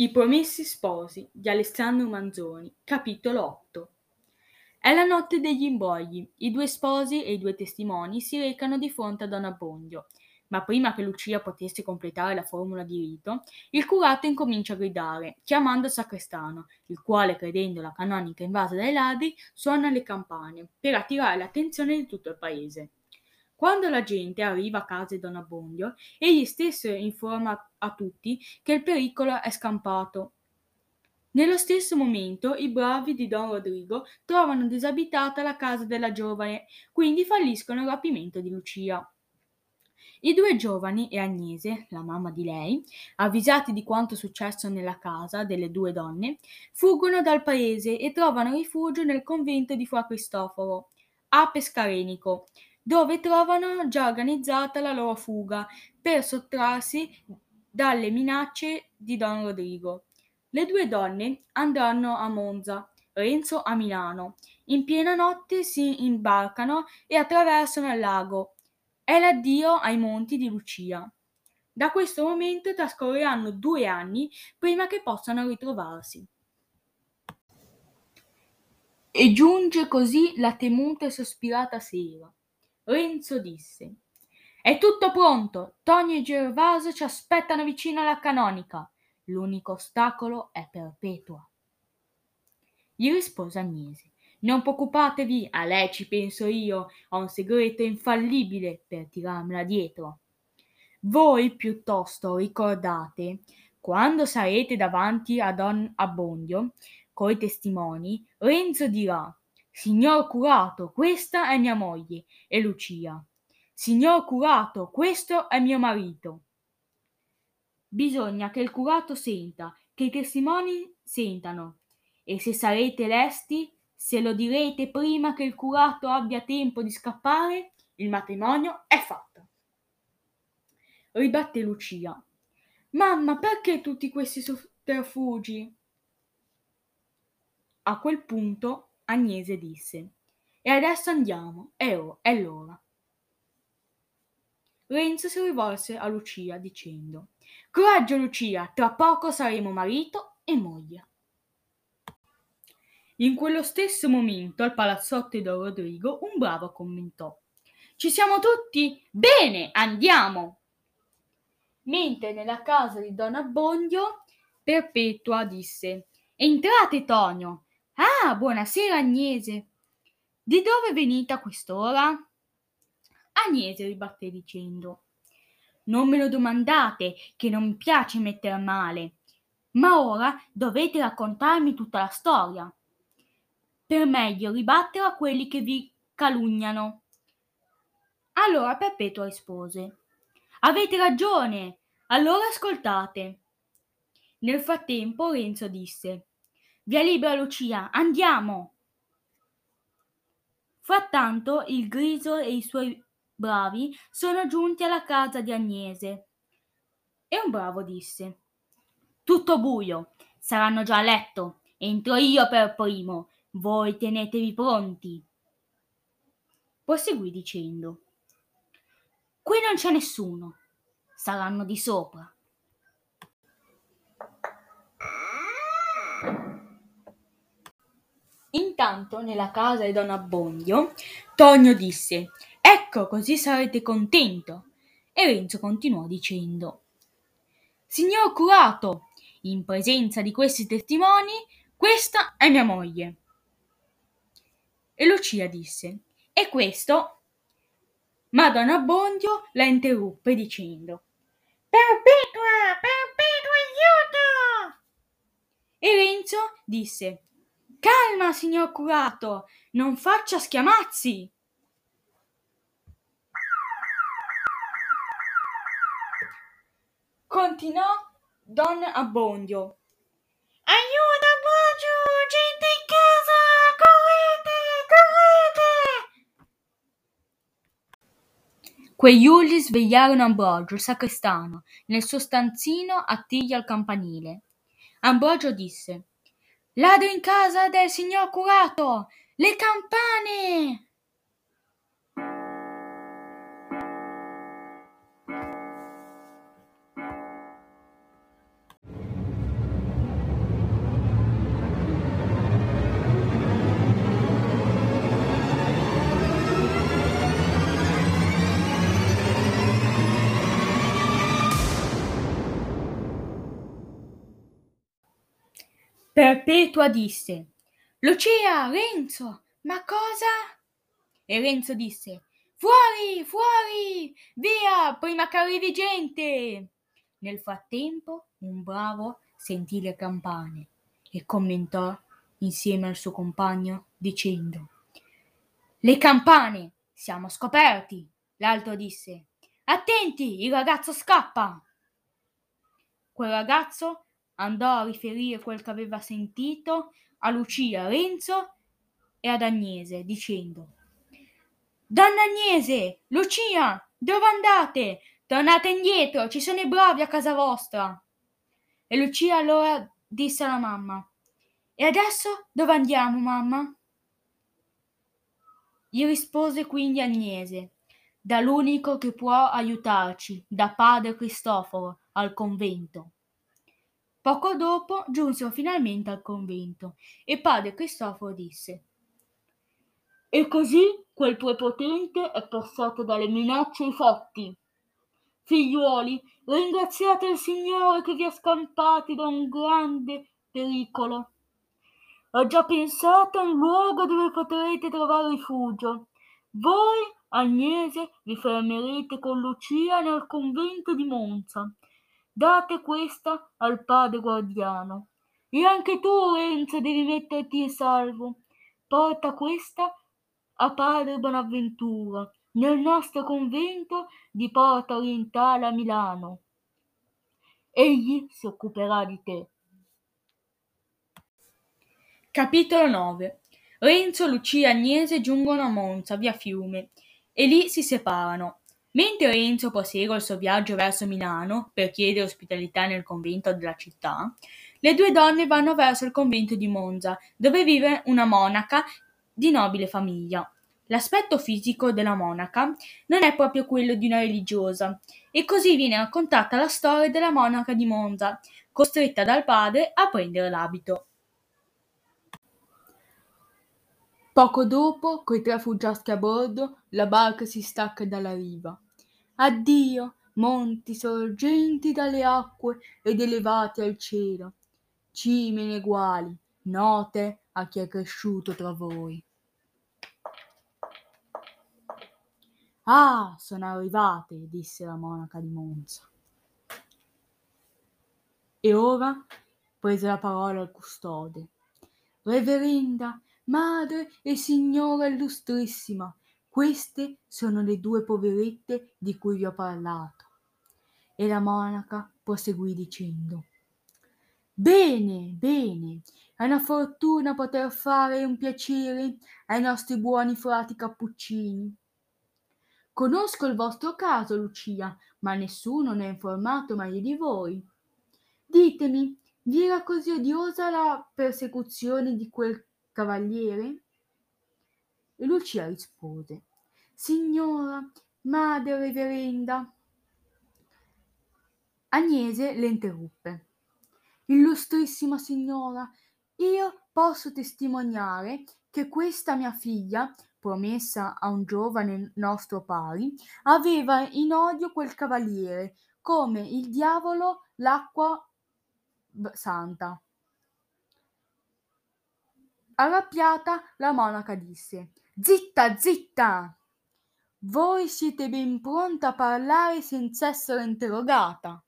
I promessi sposi di Alessandro Manzoni, capitolo 8. È la notte degli imbrogli. I due sposi e i due testimoni si recano di fronte a Don Abbondio. Ma prima che Lucia potesse completare la formula di rito, il curato incomincia a gridare, chiamando il sacrestano, il quale, credendo la canonica invasa dai ladri, suona le campane per attirare l'attenzione di tutto il paese. Quando la gente arriva a casa di Don Abbondio, egli stesso informa a tutti che il pericolo è scampato. Nello stesso momento i bravi di Don Rodrigo trovano disabitata la casa della giovane, quindi falliscono il rapimento di Lucia. I due giovani e Agnese, la mamma di lei, avvisati di quanto successo nella casa delle due donne, fuggono dal paese e trovano rifugio nel convento di Fra Cristoforo, a Pescarenico, dove trovano già organizzata la loro fuga per sottrarsi dalle minacce di Don Rodrigo. Le due donne andranno a Monza, Renzo a Milano. In piena notte si imbarcano e attraversano il lago. È l'addio ai monti di Lucia. Da questo momento trascorreranno due anni prima che possano ritrovarsi. E giunge così la temuta e sospirata sera. Renzo disse È tutto pronto. Tonio e Gervaso ci aspettano vicino alla canonica. L'unico ostacolo è Perpetua. Gli rispose Agnese. Non preoccupatevi, a lei ci penso io, ho un segreto infallibile per tirarmela dietro. Voi piuttosto ricordate, quando sarete davanti a Don Abbondio, coi testimoni, Renzo dirà Signor curato, questa è mia moglie, e Lucia. Signor curato, questo è mio marito. Bisogna che il curato senta, che i testimoni sentano, e se sarete lesti, se lo direte prima che il curato abbia tempo di scappare, il matrimonio è fatto. Ribatte Lucia. Mamma, perché tutti questi sotterfugi? A quel punto Agnese disse E adesso andiamo, è, o- è l'ora. Renzo si rivolse a Lucia dicendo Coraggio Lucia, tra poco saremo marito e moglie. In quello stesso momento al palazzotto di Don Rodrigo un bravo commentò Ci siamo tutti? Bene, andiamo! Mentre nella casa di Don Abbondio Perpetua disse Entrate Tonio, Ah, buonasera Agnese. Di dove venite a quest'ora? Agnese ribatté dicendo Non me lo domandate, che non mi piace metter male, ma ora dovete raccontarmi tutta la storia, per meglio ribattere a quelli che vi calunniano. Allora Perpetua rispose Avete ragione, allora ascoltate. Nel frattempo Renzo disse Via libera Lucia, andiamo! Frattanto il Griso e i suoi bravi sono giunti alla casa di Agnese. E un bravo disse Tutto buio, saranno già a letto, entro io per primo, voi tenetevi pronti. Proseguì dicendo Qui non c'è nessuno, saranno di sopra. Intanto, nella casa di Don Abbondio, Tonio disse Ecco, così sarete contento. E Renzo continuò dicendo Signor curato, in presenza di questi testimoni, questa è mia moglie. E Lucia disse E questo? Ma Don Abbondio la interruppe dicendo Perpetua, perpetua aiuto! E Renzo disse Calma, signor curato, non faccia schiamazzi. Continuò Don Abbondio. Aiuto, Boggio! Gente in casa! Correte, correte! Quegli urli svegliarono Ambrogio, il sacrestano, nel suo stanzino attiglia al campanile. Ambrogio disse Ladro in casa del signor curato! Le campane! Perpetua disse: Lucia, Renzo, ma cosa? E Renzo disse: Fuori, fuori, via, prima che arrivi gente. Nel frattempo un bravo sentì le campane e commentò insieme al suo compagno dicendo Le campane, siamo scoperti. L'altro disse Attenti, il ragazzo scappa. Quel ragazzo andò a riferire quel che aveva sentito a Lucia, Renzo e ad Agnese, dicendo Donna Agnese, Lucia, dove andate? Tornate indietro, ci sono i bravi a casa vostra. E Lucia allora disse alla mamma E adesso dove andiamo, mamma? Gli rispose quindi Agnese dall'unico che può aiutarci, da padre Cristoforo, al convento. Poco dopo giunsero finalmente al convento e padre Cristoforo disse E così quel prepotente è passato dalle minacce ai fatti. Figliuoli, ringraziate il Signore che vi ha scampati da un grande pericolo. Ha già pensato a un luogo dove potrete trovare rifugio. Voi, Agnese, vi fermerete con Lucia nel convento di Monza Date questa al padre guardiano. E anche tu, Renzo, devi metterti in salvo. Porta questa a padre Bonaventura, nel nostro convento di Porta Orientale a Milano. Egli si occuperà di te. Capitolo 9 Renzo, Lucia e Agnese giungono a Monza, via Fiume, e lì si separano. Mentre Renzo prosegue il suo viaggio verso Milano per chiedere ospitalità nel convento della città, le due donne vanno verso il convento di Monza, dove vive una monaca di nobile famiglia. L'aspetto fisico della monaca non è proprio quello di una religiosa, e così viene raccontata la storia della monaca di Monza, costretta dal padre a prendere l'abito. Poco dopo, coi tre fuggiaschi a bordo, la barca si stacca dalla riva. Addio, monti sorgenti dalle acque ed elevati al cielo, cime ineguali, note a chi è cresciuto tra voi. Ah, sono arrivate, disse la monaca di Monza. E ora prese la parola il custode. Reverenda, Madre e Signora illustrissima, queste sono le due poverette di cui vi ho parlato. E la monaca proseguì dicendo Bene, bene, è una fortuna poter fare un piacere ai nostri buoni frati cappuccini. Conosco il vostro caso, Lucia, ma nessuno ne ha informato meglio di voi. Ditemi, vi era così odiosa la persecuzione di quel cavaliere? E Lucia rispose, Signora, madre reverenda. Agnese le interruppe. Illustrissima signora, io posso testimoniare che questa mia figlia, promessa a un giovane nostro pari, aveva in odio quel cavaliere, come il diavolo l'acqua santa. Arrabbiata, la monaca disse: Zitta, zitta! Voi siete ben pronta a parlare senza essere interrogata.